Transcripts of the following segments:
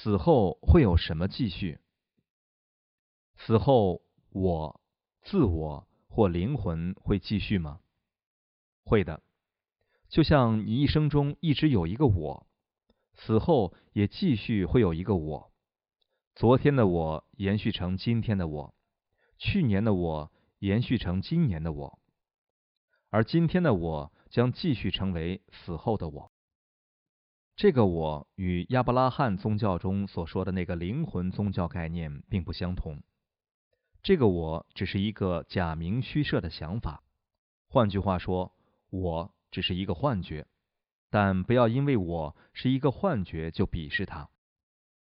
死后会有什么继续？死后我、自我或灵魂会继续吗？会的，就像你一生中一直有一个我，死后也继续会有一个我。昨天的我延续成今天的我，去年的我延续成今年的我，而今天的我将继续成为死后的我。这个我与亚伯拉罕宗教中所说的那个灵魂宗教概念并不相同。这个我只是一个假名虚设的想法，换句话说，我只是一个幻觉。但不要因为我是一个幻觉就鄙视它。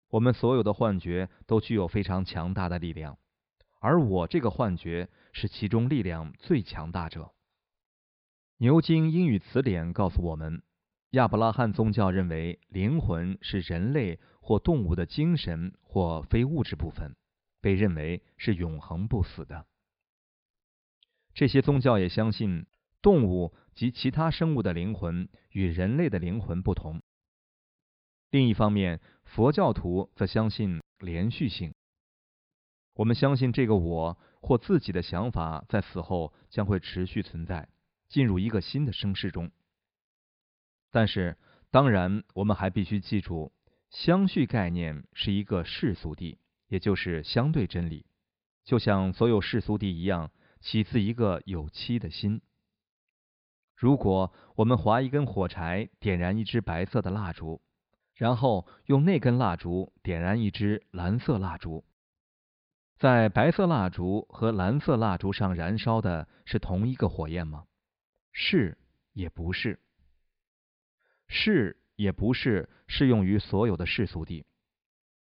我们所有的幻觉都具有非常强大的力量，而我这个幻觉是其中力量最强大者。牛津英语词典告诉我们。亚伯拉罕宗教认为，灵魂是人类或动物的精神或非物质部分，被认为是永恒不死的。这些宗教也相信，动物及其他生物的灵魂与人类的灵魂不同。另一方面，佛教徒则相信连续性。我们相信这个我或自己的想法在死后将会持续存在，进入一个新的生世中。但是，当然，我们还必须记住，相续概念是一个世俗谛，也就是相对真理，就像所有世俗谛一样，起自一个有期的心。如果我们划一根火柴，点燃一支白色的蜡烛，然后用那根蜡烛点燃一支蓝色蜡烛，在白色蜡烛和蓝色蜡烛上燃烧的是同一个火焰吗？是，也不是。是也不是适用于所有的世俗地。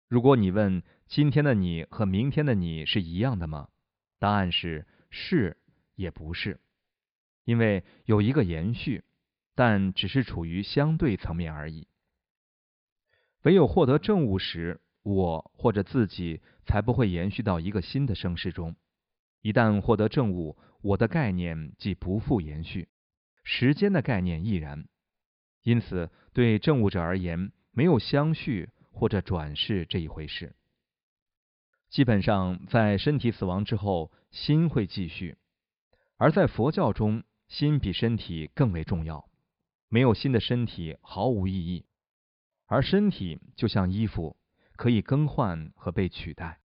如果你问今天的你和明天的你是一样的吗？答案是是也不是，因为有一个延续，但只是处于相对层面而已。唯有获得正悟时，我或者自己才不会延续到一个新的生世中。一旦获得正悟，我的概念即不复延续，时间的概念亦然。因此，对证物者而言，没有相续或者转世这一回事。基本上，在身体死亡之后，心会继续；而在佛教中，心比身体更为重要。没有新的身体毫无意义，而身体就像衣服，可以更换和被取代。